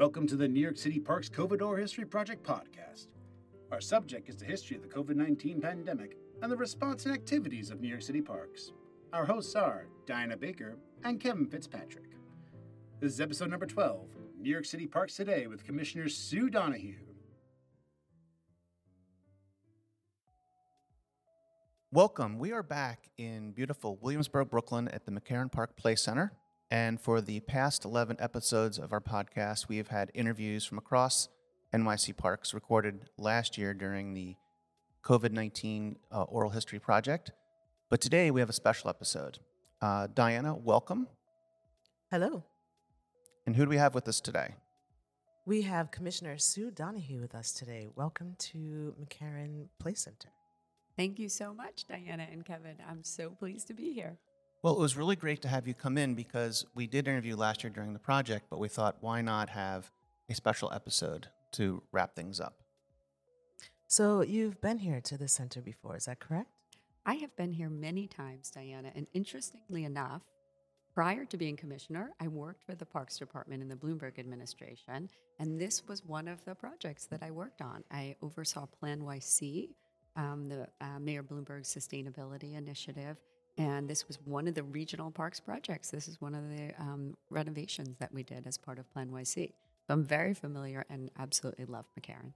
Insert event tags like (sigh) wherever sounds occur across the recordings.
Welcome to the New York City Parks COVID History Project podcast. Our subject is the history of the COVID 19 pandemic and the response and activities of New York City Parks. Our hosts are Diana Baker and Kevin Fitzpatrick. This is episode number 12 New York City Parks Today with Commissioner Sue Donoghue. Welcome. We are back in beautiful Williamsburg, Brooklyn at the McCarren Park Play Center. And for the past 11 episodes of our podcast, we have had interviews from across NYC parks recorded last year during the COVID 19 uh, Oral History Project. But today we have a special episode. Uh, Diana, welcome. Hello. And who do we have with us today? We have Commissioner Sue Donoghue with us today. Welcome to McCarren Play Center. Thank you so much, Diana and Kevin. I'm so pleased to be here. Well, it was really great to have you come in because we did interview last year during the project, but we thought why not have a special episode to wrap things up? So, you've been here to the center before, is that correct? I have been here many times, Diana, and interestingly enough, prior to being commissioner, I worked for the Parks Department in the Bloomberg administration, and this was one of the projects that I worked on. I oversaw PlaNYC, um, the uh, Mayor Bloomberg Sustainability Initiative, and this was one of the regional parks projects. This is one of the um, renovations that we did as part of PlaNYC. So I'm very familiar and absolutely love McCarren.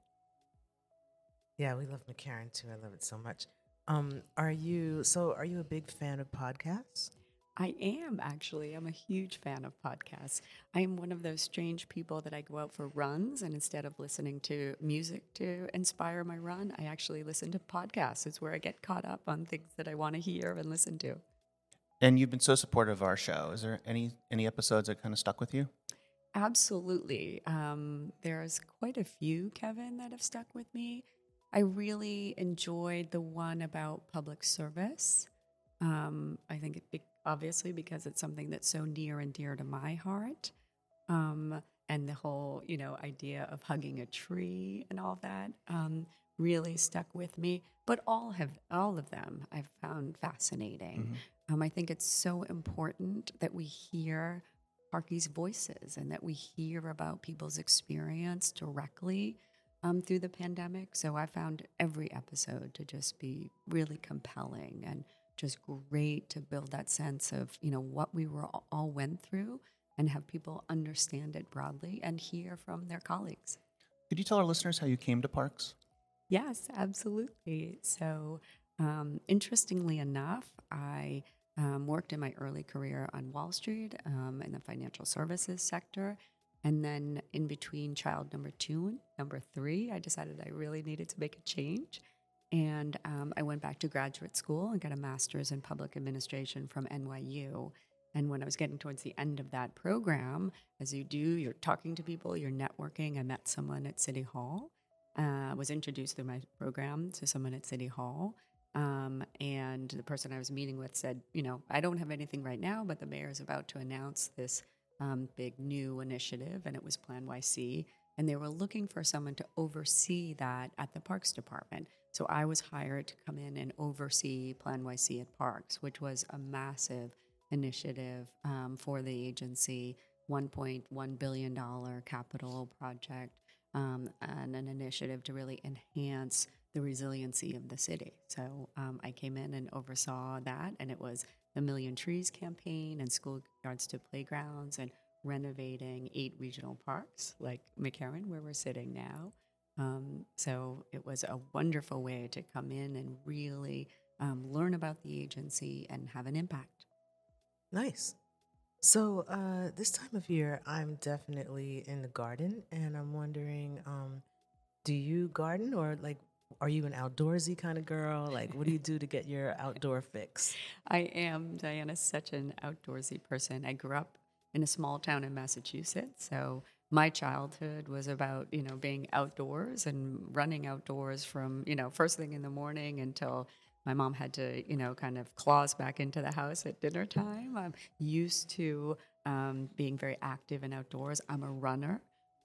Yeah, we love McCarren too. I love it so much. Um, are you so? Are you a big fan of podcasts? I am actually. I'm a huge fan of podcasts. I am one of those strange people that I go out for runs and instead of listening to music to inspire my run, I actually listen to podcasts. It's where I get caught up on things that I want to hear and listen to. And you've been so supportive of our show. Is there any any episodes that kind of stuck with you? Absolutely. Um, there's quite a few, Kevin, that have stuck with me. I really enjoyed the one about public service. Um, I think it, obviously because it's something that's so near and dear to my heart. Um, and the whole, you know, idea of hugging a tree and all that um, really stuck with me. But all have all of them I've found fascinating. Mm-hmm. Um, I think it's so important that we hear Parkies' voices and that we hear about people's experience directly um, through the pandemic. So I found every episode to just be really compelling and just great to build that sense of you know what we were all went through and have people understand it broadly and hear from their colleagues. Could you tell our listeners how you came to parks? Yes, absolutely. So, um, interestingly enough, I um, worked in my early career on Wall Street um, in the financial services sector. And then in between child number two and number three, I decided I really needed to make a change. And um, I went back to graduate school and got a master's in public administration from NYU. And when I was getting towards the end of that program, as you do, you're talking to people, you're networking. I met someone at City Hall, uh, was introduced through my program to someone at City Hall. Um, and the person I was meeting with said, You know, I don't have anything right now, but the mayor is about to announce this um, big new initiative, and it was PlaNYC. And they were looking for someone to oversee that at the Parks Department. So I was hired to come in and oversee PlaNYC at Parks, which was a massive initiative um, for the agency, $1.1 billion capital project, um, and an initiative to really enhance the resiliency of the city. So um, I came in and oversaw that, and it was the Million Trees campaign and schoolyards to playgrounds and renovating eight regional parks like McCarren, where we're sitting now. Um, so it was a wonderful way to come in and really um, learn about the agency and have an impact. Nice. So uh, this time of year, I'm definitely in the garden, and I'm wondering, um, do you garden or like? Are you an outdoorsy kind of girl? Like, what do you do to get your outdoor fix? (laughs) I am, Diana, such an outdoorsy person. I grew up in a small town in Massachusetts, so my childhood was about you know being outdoors and running outdoors from you know first thing in the morning until my mom had to you know kind of claws back into the house at dinner time. I'm used to um, being very active and outdoors. I'm a runner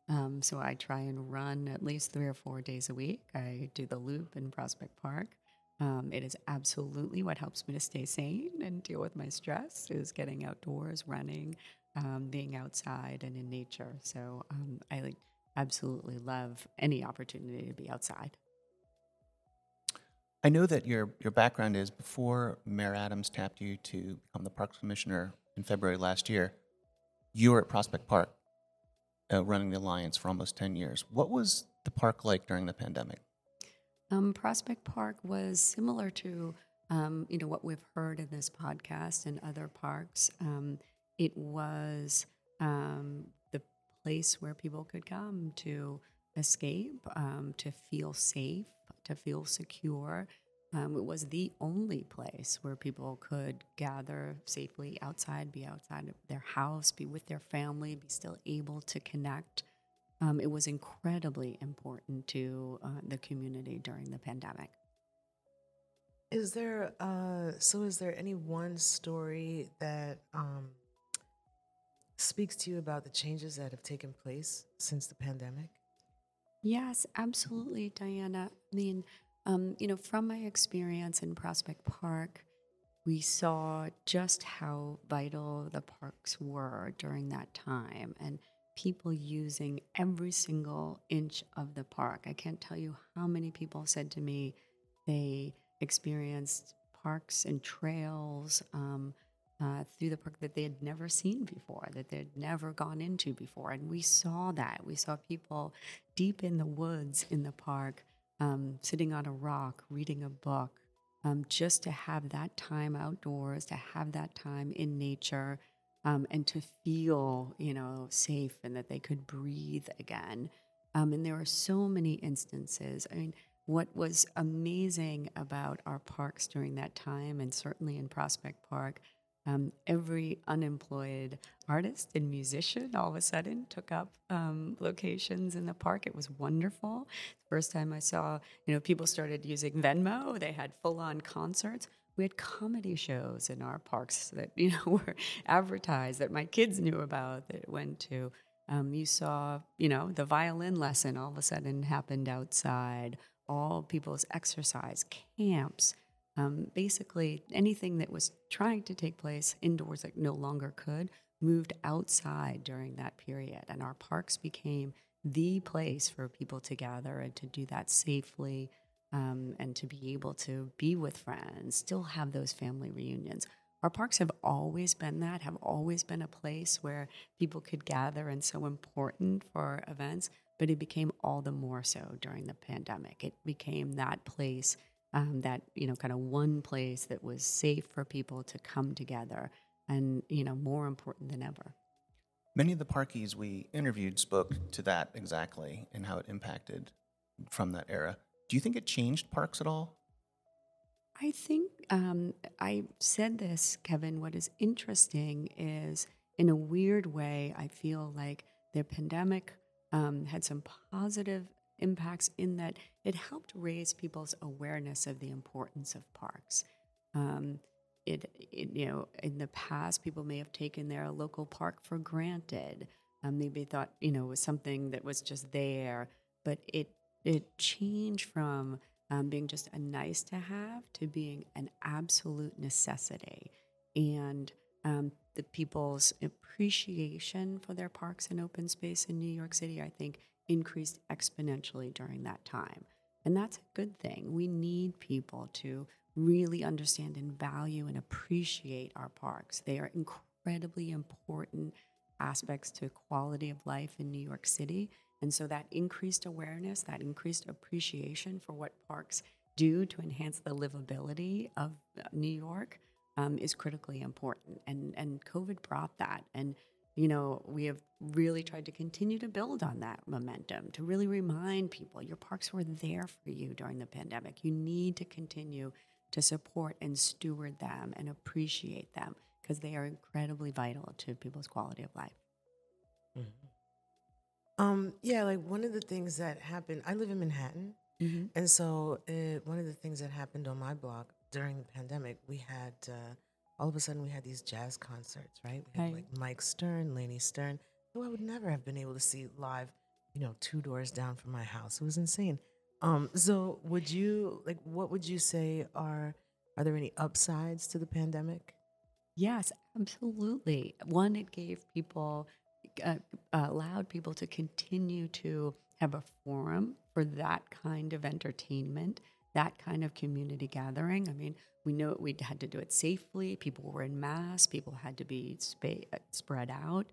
um, so i try and run at least three or four days a week. I do the loop in prospect park. Um, it is absolutely what helps me to stay sane and deal with my stress is getting outdoors running um, being outside and in nature. So um, I like absolutely love any opportunity to be outside. I know that your your background is before Mayor Adams tapped you to become the Parks Commissioner in February last year. You were at Prospect Park, uh, running the Alliance for almost ten years. What was the park like during the pandemic? Um, Prospect Park was similar to um, you know what we've heard in this podcast and other parks. Um, it was um, the place where people could come to escape, um, to feel safe, to feel secure. Um, it was the only place where people could gather safely outside, be outside of their house, be with their family, be still able to connect. Um, it was incredibly important to uh, the community during the pandemic. Is there uh so is there any one story that um speaks to you about the changes that have taken place since the pandemic? Yes, absolutely, Diana. I mean, um, you know, from my experience in Prospect Park, we saw just how vital the parks were during that time and people using every single inch of the park. I can't tell you how many people said to me they experienced parks and trails um, uh, through the park that they had never seen before, that they'd never gone into before. And we saw that. We saw people deep in the woods in the park, um, sitting on a rock, reading a book, um, just to have that time outdoors, to have that time in nature, um, and to feel, you know, safe and that they could breathe again. Um, and there are so many instances. I mean, what was amazing about our parks during that time, and certainly in Prospect Park, um, every unemployed artist and musician all of a sudden took up um, locations in the park. It was wonderful. First time I saw, you know, people started using Venmo. They had full-on concerts. We had comedy shows in our parks that you know (laughs) were advertised that my kids knew about that went to. Um, you saw, you know, the violin lesson all of a sudden happened outside. All people's exercise camps um, basically anything that was trying to take place indoors that no longer could moved outside during that period. And our parks became the place for people to gather and to do that safely um, and to be able to be with friends, still have those family reunions. Our parks have always been that, have always been a place where people could gather and so important for events, but it became all the more so during the pandemic. It became that place um, that you know kind of one place that was safe for people to come together and you know more important than ever Many of the parkies we interviewed spoke to that exactly and how it impacted from that era. Do you think it changed parks at all? i think um, i said this kevin what is interesting is in a weird way i feel like the pandemic um, had some positive impacts in that it helped raise people's awareness of the importance of parks. Um, it, it, you know, in the past, people may have taken their local park for granted. Um, maybe thought, you know, it was something that was just there, but it it changed from um, being just a nice to have to being an absolute necessity. And um, the people's appreciation for their parks and open space in New York City, I think, increased exponentially during that time. And that's a good thing. We need people to really understand and value and appreciate our parks. They are incredibly important aspects to quality of life in New York City. And so that increased awareness, that increased appreciation for what parks do to enhance the livability of New York um, is critically important. And, and COVID brought that. And you know, we have really tried to continue to build on that momentum to really remind people your parks were there for you during the pandemic. You need to continue to support and steward them and appreciate them because they are incredibly vital to people's quality of life. Mm-hmm. Um, yeah, like one of the things that happened, I live in Manhattan. Mm-hmm. And so uh, one of the things that happened on my block during the pandemic, we had uh, all of a sudden we had these jazz concerts, right? We had Right. like Mike Stern, Leni Stern, who I would never have been able to see live, you know, two doors down from my house. It was insane. Um, so would you like what would you say are are there any upsides to the pandemic? Yes, absolutely. One, it gave people, uh, allowed people to continue to have a forum for that kind of entertainment, that kind of community gathering. I mean, we know we had to do it safely. People were in mass. People had to be spa- spread out.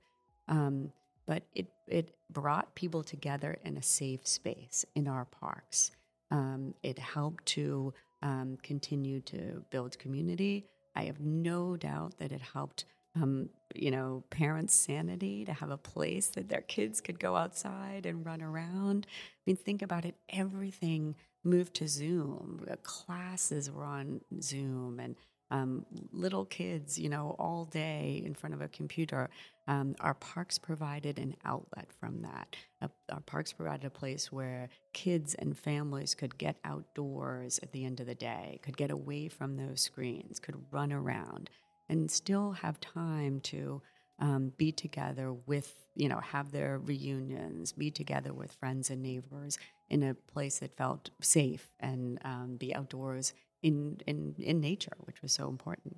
Um, but it it brought people together in a safe space in our parks. Um, it helped to um, continue to build community. I have no doubt that it helped, um, you know, parents' sanity to have a place that their kids could go outside and run around. I mean, think about it. Everything moved to Zoom. Classes were on Zoom, and um, little kids, you know, all day in front of a computer. Um, our parks provided an outlet from that. Uh, our parks provided a place where kids and families could get outdoors at the end of the day, could get away from those screens, could run around, and still have time to um, be together with, you know, have their reunions, be together with friends and neighbors in a place that felt safe and um, be outdoors in, in, in nature, which was so important.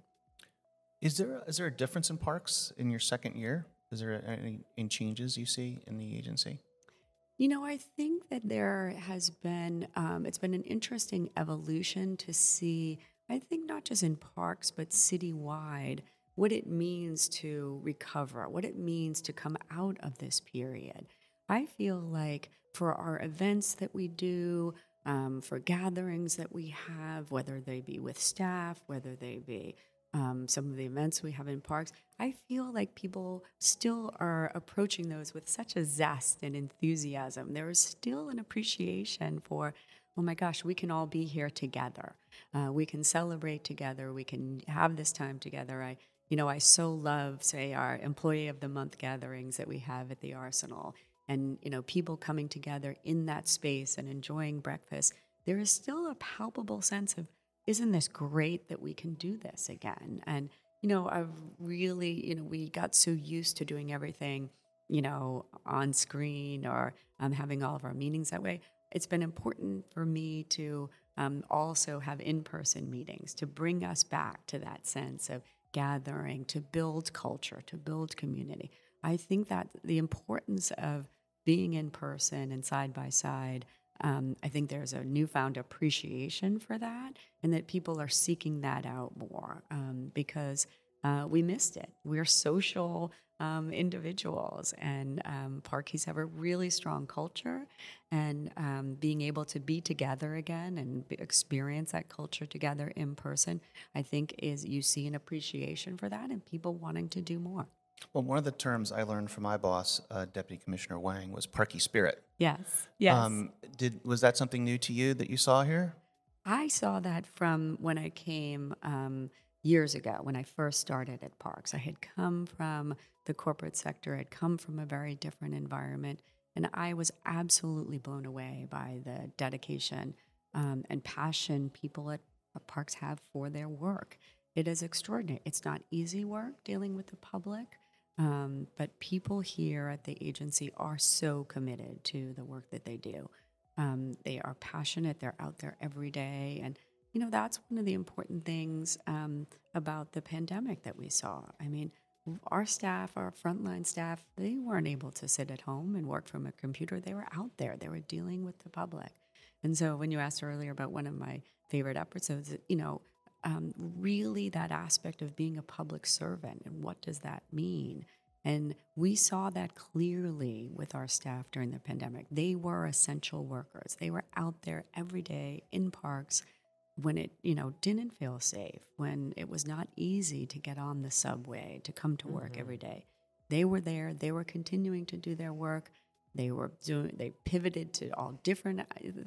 Is there is there a difference in parks in your second year? Is there any, any changes you see in the agency? You know, I think that there has been um, it's been an interesting evolution to see. I think not just in parks but citywide what it means to recover, what it means to come out of this period. I feel like for our events that we do, um, for gatherings that we have, whether they be with staff, whether they be um, some of the events we have in parks, I feel like people still are approaching those with such a zest and enthusiasm. There is still an appreciation for, oh my gosh, we can all be here together. Uh, we can celebrate together. We can have this time together. I, you know, I so love, say, our Employee of the Month gatherings that we have at the Arsenal and you know people coming together in that space and enjoying breakfast there is still a palpable sense of isn't this great that we can do this again? And you know i've really you know we got so used to doing everything you know on screen or um, having all of our meetings that way. It's been important for me to um, also have in-person meetings to bring us back to that sense of gathering to build culture to build community. I think that the importance of being in person and side by side, um, I think there's a newfound appreciation for that, and that people are seeking that out more um, because uh, we missed it. We're social um, individuals, and um, Parkies have a really strong culture, and um, being able to be together again and experience that culture together in person, I think is you see an appreciation for that, and people wanting to do more. Well, one of the terms I learned from my boss, uh, Deputy Commissioner Wang, was parky spirit. Yes. Yes. Um, did was that something new to you that you saw here? I saw that from when I came um, years ago when I first started at Parks. I had come from the corporate sector. I'd come from a very different environment, and I was absolutely blown away by the dedication um, and passion people at Parks have for their work. It is extraordinary. It's not easy work dealing with the public. Um, but people here at the agency are so committed to the work that they do. Um, they are passionate, they're out there every day. And, you know, that's one of the important things um, about the pandemic that we saw. I mean, our staff, our frontline staff, they weren't able to sit at home and work from a computer. They were out there, they were dealing with the public. And so when you asked earlier about one of my favorite episodes, you know, um, really that aspect of being a public servant and what does that mean? And we saw that clearly with our staff during the pandemic. They were essential workers. They were out there every day in parks when it, you know, didn't feel safe, when it was not easy to get on the subway, to come to work mm-hmm. every day. They were there, they were continuing to do their work. They were doing they pivoted to all different uh,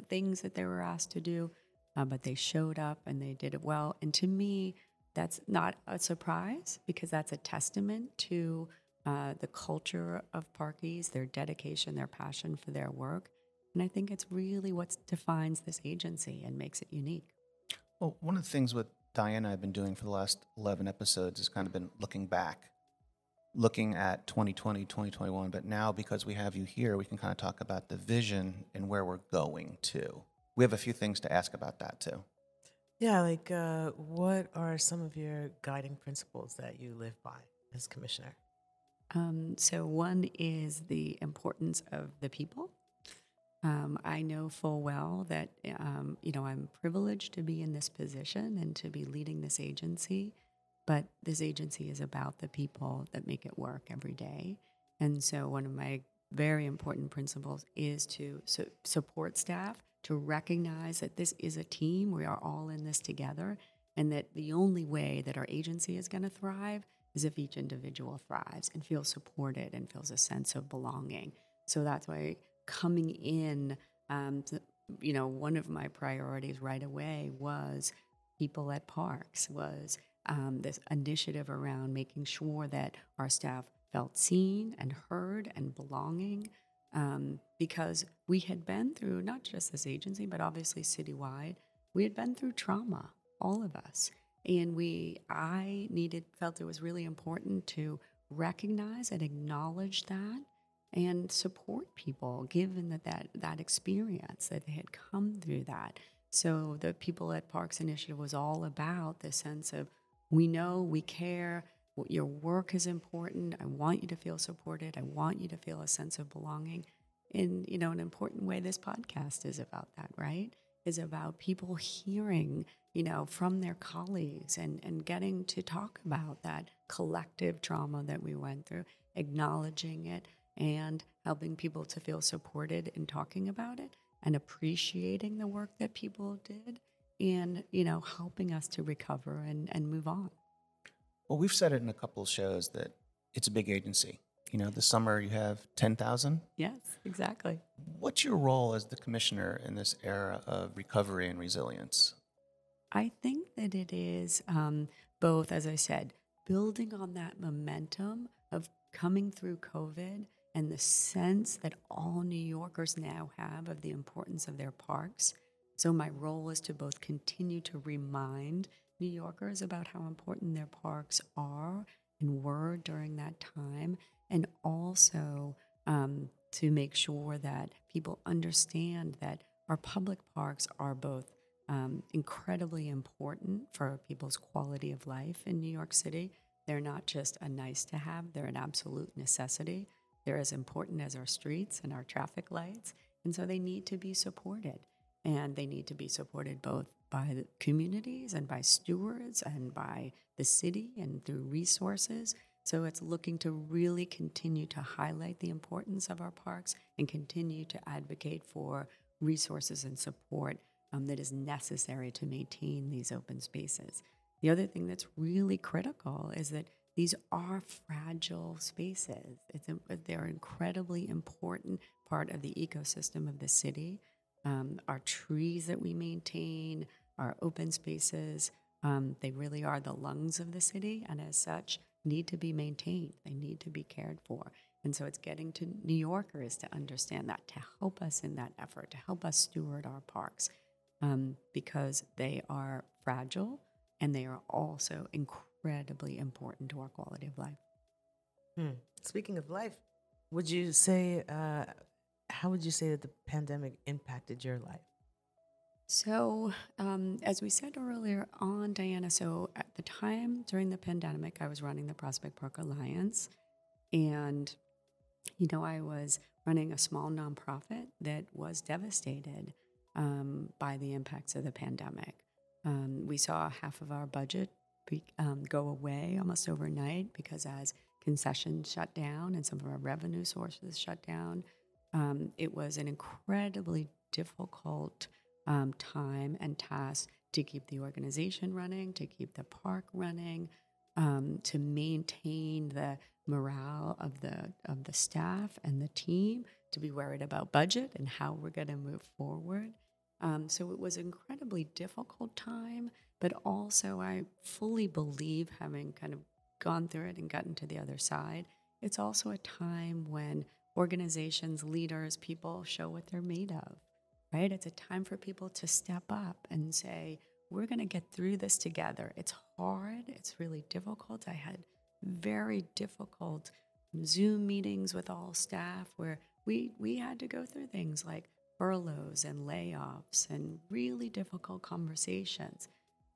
things that they were asked to do uh, but they showed up and they did it well. And to me, that's not a surprise because that's a testament to uh, the culture of Parkies, their dedication, their passion for their work. And I think it's really what defines this agency and makes it unique. Well, one of the things with Diana I've been doing for the last 11 episodes has kind of been looking back, looking at 2020, 2021. But now, because we have you here, we can kind of talk about the vision and where we're going to we have a few things to ask about that too. Yeah, like uh, what are some of your guiding principles that you live by as commissioner? Um, so, one is the importance of the people. Um, I know full well that um, you know I'm privileged to be in this position and to be leading this agency, but this agency is about the people that make it work every day. And so, one of my very important principles is to su- support staff to recognize that this is a team. We are all in this together, and that the only way that our agency is going to thrive is if each individual thrives and feels supported and feels a sense of belonging. So that's why coming in, um, to, you know, one of my priorities right away was people at parks, was um, this initiative around making sure that our staff felt seen and heard and belonging um, because we had been through not just this agency, but obviously citywide, we had been through trauma, all of us. And we, I needed, felt it was really important to recognize and acknowledge that and support people given that, that that experience that they had come through that. So the People at Parks Initiative was all about the sense of we know, we care, your work is important. I want you to feel supported. I want you to feel a sense of belonging. In you know, an important way, this podcast is about that, right? Is about people hearing, you know, from their colleagues and and getting to talk about that collective trauma that we went through, acknowledging it, and helping people to feel supported in talking about it and appreciating the work that people did and you know helping us to recover and, and move on Well, we've said it in a couple of shows that it's a big agency. You know, this summer you have 10,000. yes exactly What's your role as the commissioner in this era of recovery and resilience? I think that it is um, both, as I said, building on that momentum of coming through COVID and the sense that all New Yorkers now have of the importance of their parks. So, my role is to both continue to remind New Yorkers about how important their parks are and were during that time, and also um, to make sure that people understand that our public parks are both um, incredibly important for people's quality of life in New York City. They're not just a nice to have, they're an absolute necessity. They're as important as our streets and our traffic lights. And so they need to be supported. And they need to be supported both by the communities and by stewards and by the city and through resources. So it's looking to really continue to highlight the importance of our parks and continue to advocate for resources and support um, that is necessary to maintain these open spaces. The other thing that's really critical is that these are fragile spaces. It's a, they're an incredibly important part of the ecosystem of the city. Um, our trees that we maintain, our open spaces, um, they really are the lungs of the city, and as such, need to be maintained. They need to be cared for. And so it's getting to New Yorkers to understand that, to help us in that effort, to help us steward our parks, um, because they are fragile and they are also incredibly important to our quality of life. Hmm. Speaking of life, would you say, uh, how would you say that the pandemic impacted your life? So, um, as we said earlier on, Diana, so at the time during the pandemic, I was running the Prospect Park Alliance. And, you know, I was running a small nonprofit that was devastated um, by the impacts of the pandemic. Um, we saw half of our budget be, um, go away almost overnight because as concessions shut down and some of our revenue sources shut down, um, it was an incredibly difficult um, time and tasks to keep the organization running, to keep the park running, um, to maintain the morale of the of the staff and the team, to be worried about budget and how we're going to move forward. Um, so it was an incredibly difficult time, but also I fully believe, having kind of gone through it and gotten to the other side, it's also a time when organizations, leaders, people show what they're made of, right? It's a time for people to step up and say, we're going to get through this together. It's hard, it's really difficult. I had very difficult Zoom meetings with all staff where we, we had to go through things like furloughs and layoffs and really difficult conversations.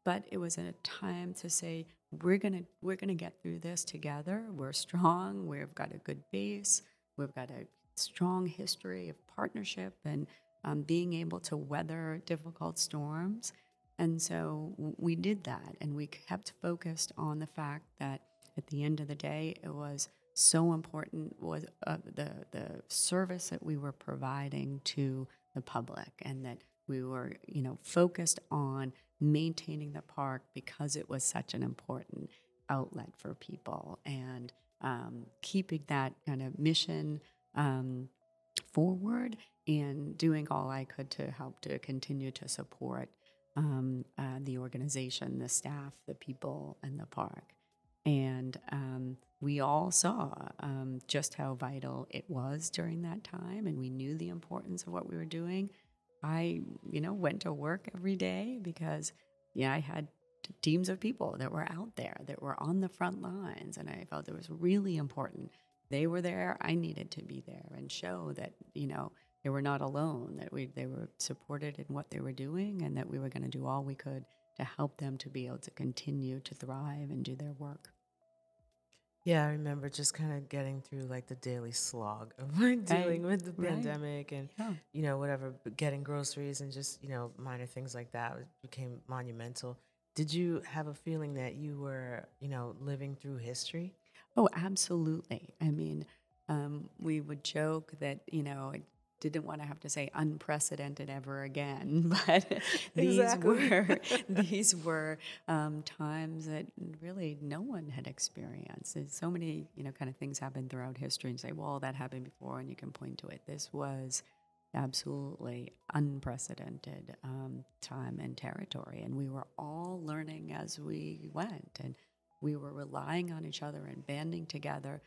but it was a time to say we're gonna we're gonna get through this together. We're strong. We've got a good base. We've got a strong history of partnership and um, being able to weather difficult storms. And so we did that, and we kept focused on the fact that at the end of the day, it was so important was uh, the the service that we were providing to the public, and that we were you know focused on maintaining the park because it was such an important outlet for people and um, keeping that kind of mission um, forward and doing all I could to help to continue to support um, uh, the organization, the staff, the people, and the park. And um, we all saw um, just how vital it was during that time, and we knew the importance of what we were doing. I, you know, went to work every day because, yeah, I had teams of people that were out there that were on the front lines, and I felt it was really important. They were there. I needed to be there and show that, you know, they were not alone. That we they were supported in what they were doing, and that we were going to do all we could to help them to be able to continue to thrive and do their work. Yeah, I remember just kind of getting through like the daily slog of (laughs) like dealing with the right. pandemic and Yeah. you know whatever, getting groceries and just you know minor things like that became monumental. Did you have a feeling that you were you know living through history? Oh, absolutely. I mean, um, we would joke that, you know, didn't want to have to say unprecedented ever again, (laughs) but these Exactly. were (laughs) these were um, times that really no one had experienced. There's so many, you know, kind of things happen throughout history and say, well, that happened before, and you can point to it. This was absolutely unprecedented um, time and territory, and we were all learning as we went, and we were relying on each other and banding together.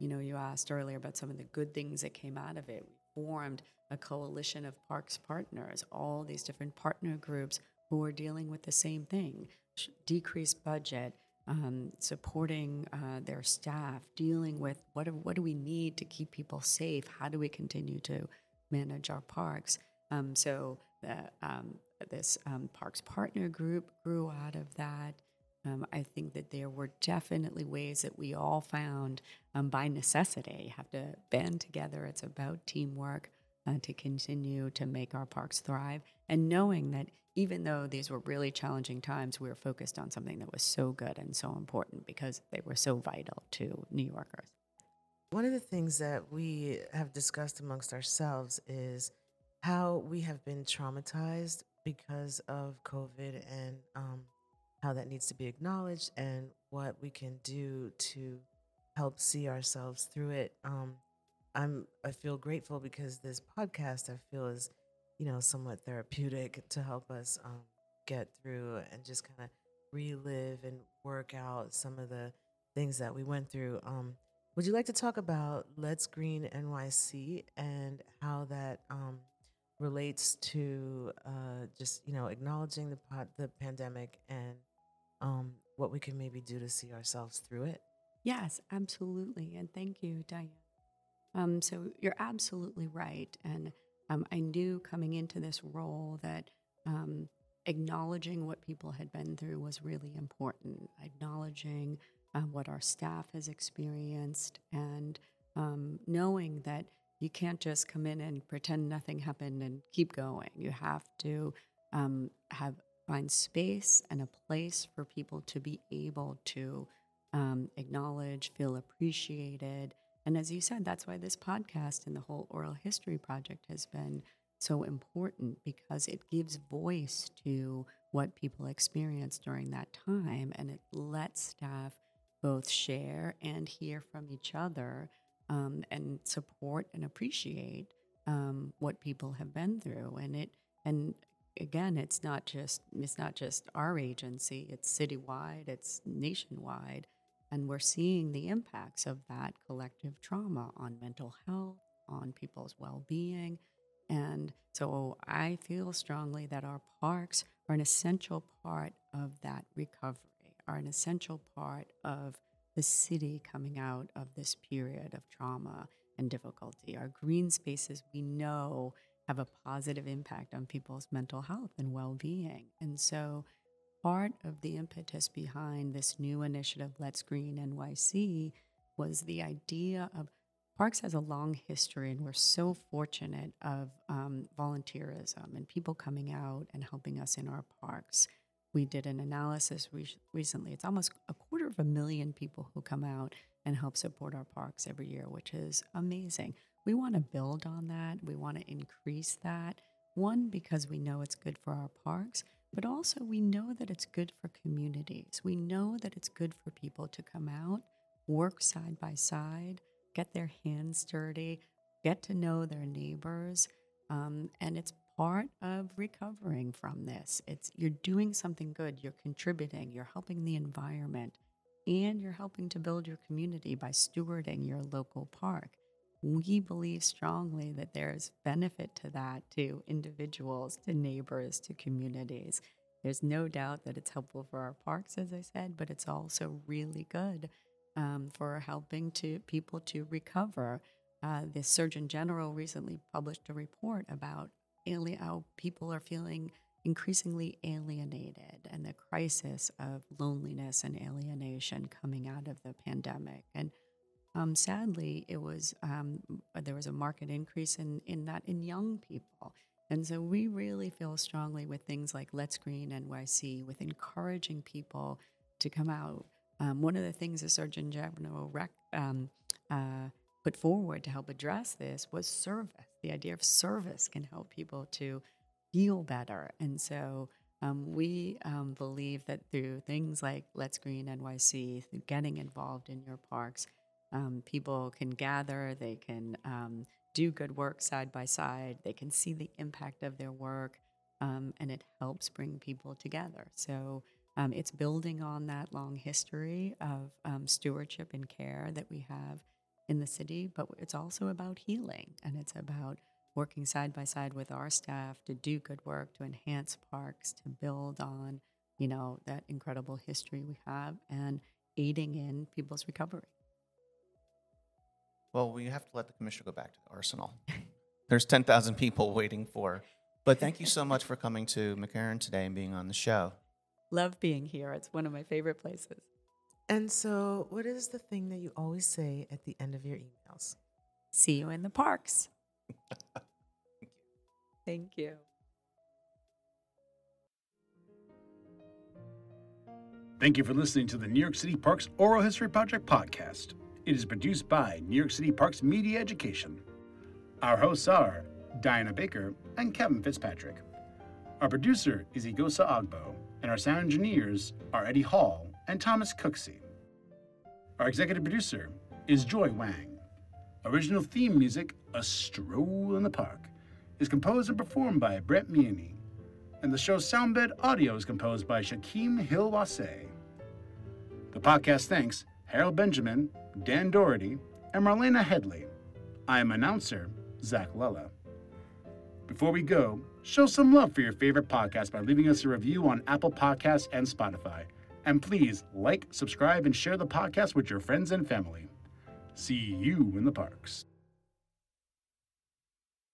You know, you asked earlier about some of the good things that came out of it. Formed a coalition of parks partners, all these different partner groups who were dealing with the same thing decreased budget, um, supporting uh, their staff, dealing with what do, what do we need to keep people safe? How do we continue to manage our parks? Um, so the, um, this um, parks partner group grew out of that. Um, I think that there were definitely ways that we all found um, by necessity. Have to band together. It's about teamwork uh, to continue to make our parks thrive. And knowing that even though these were really challenging times, we were focused on something that was so good and so important because they were so vital to New Yorkers. One of the things that we have discussed amongst ourselves is how we have been traumatized because of COVID and um, how that needs to be acknowledged and what we can do to help see ourselves through it. Um, I'm I feel grateful because this podcast I feel is you know somewhat therapeutic to help us um, get through and just kind of relive and work out some of the things that we went through. Um, would you like to talk about Let's Green NYC and how that um, relates to uh, just you know acknowledging the pot, the pandemic and um, what we can maybe do to see ourselves through it? Yes, absolutely. And thank you, Diane. Um, so you're absolutely right. And um, I knew coming into this role that um, acknowledging what people had been through was really important, acknowledging uh, what our staff has experienced, and um, knowing that you can't just come in and pretend nothing happened and keep going. You have to um, have find space and a place for people to be able to um, acknowledge, feel appreciated. And as you said, that's why this podcast and the whole Oral History Project has been so important because it gives voice to what people experienced during that time and it lets staff both share and hear from each other um, and support and appreciate um, what people have been through. And it and again, it's not just it's not just our agency; it's citywide, it's nationwide, and we're seeing the impacts of that collective trauma on mental health, on people's well-being, and so I feel strongly that our parks are an essential part of that recovery, are an essential part of the city coming out of this period of trauma and difficulty. Our green spaces, we know, have a positive impact on people's mental health and well being. And so part of the impetus behind this new initiative, Let's Green NYC, was the idea of Parks has a long history, and we're so fortunate of um, volunteerism and people coming out and helping us in our parks. We did an analysis re- recently. It's almost a quarter of a million people who come out and help support our parks every year, which is amazing. We want to build on that. We want to increase that. One, because we know it's good for our parks, but also we know that it's good for communities. We know that it's good for people to come out, work side by side, get their hands dirty, get to know their neighbors. Um, and it's part of recovering from this. It's you're doing something good, you're contributing, you're helping the environment, and you're helping to build your community by stewarding your local park. We believe strongly that there's benefit to that to individuals, to neighbors, to communities. There's no doubt that it's helpful for our parks, as I said, but it's also really good um, for helping to people to recover. Uh, the Surgeon General recently published a report about ali- how people are feeling increasingly alienated and the crisis of loneliness and alienation coming out of the pandemic. And um, sadly, it was um, there was a market increase in in that in young people. And so we really feel strongly with things like Let's Green NYC, with encouraging people to come out um, one of the things the Surgeon General rec- um, uh, put forward to help address this was service. The idea of service can help people to feel better. And so um, we um, believe that through things like Let's Green NYC, through getting involved in your parks, um, people can gather, they can um, do good work side by side, they can see the impact of their work, um, and it helps bring people together. So um, it's building on that long history of um, stewardship and care that we have in the city, but it's also about healing and it's about working side by side with our staff to do good work, to enhance parks, to build on, you know, that incredible history we have and aiding in people's recovery. Well, we have to let the commissioner go back to the arsenal. (laughs) There's 10,000 people waiting for. But thank you so much for coming to McCarren today and being on the show. Love being here. It's one of my favorite places. And so, what is the thing that you always say at the end of your emails? See you in the parks. Thank (laughs) you. Thank you. Thank you for listening to the New York City Parks Oral History Project podcast. It is produced by New York City Parks Media Education. Our hosts are Diana Baker and Kevin Fitzpatrick. Our producer is Igosa Agbo, and our sound engineers are Eddie Hall and Thomas Cooksey. Our executive producer is Joy Wang. Original theme music, A Stroll in the Park, is composed and performed by Brett Meany, and the show's soundbed audio is composed by Shakim Hilwase. The podcast thanks Harold Benjamin, Dan Doherty, and Marlena Headley. I am announcer Zach Lella. Before we go, show some love for your favorite podcast by leaving us a review on Apple Podcasts and Spotify. And please like, subscribe, and share the podcast with your friends and family. See you in the parks.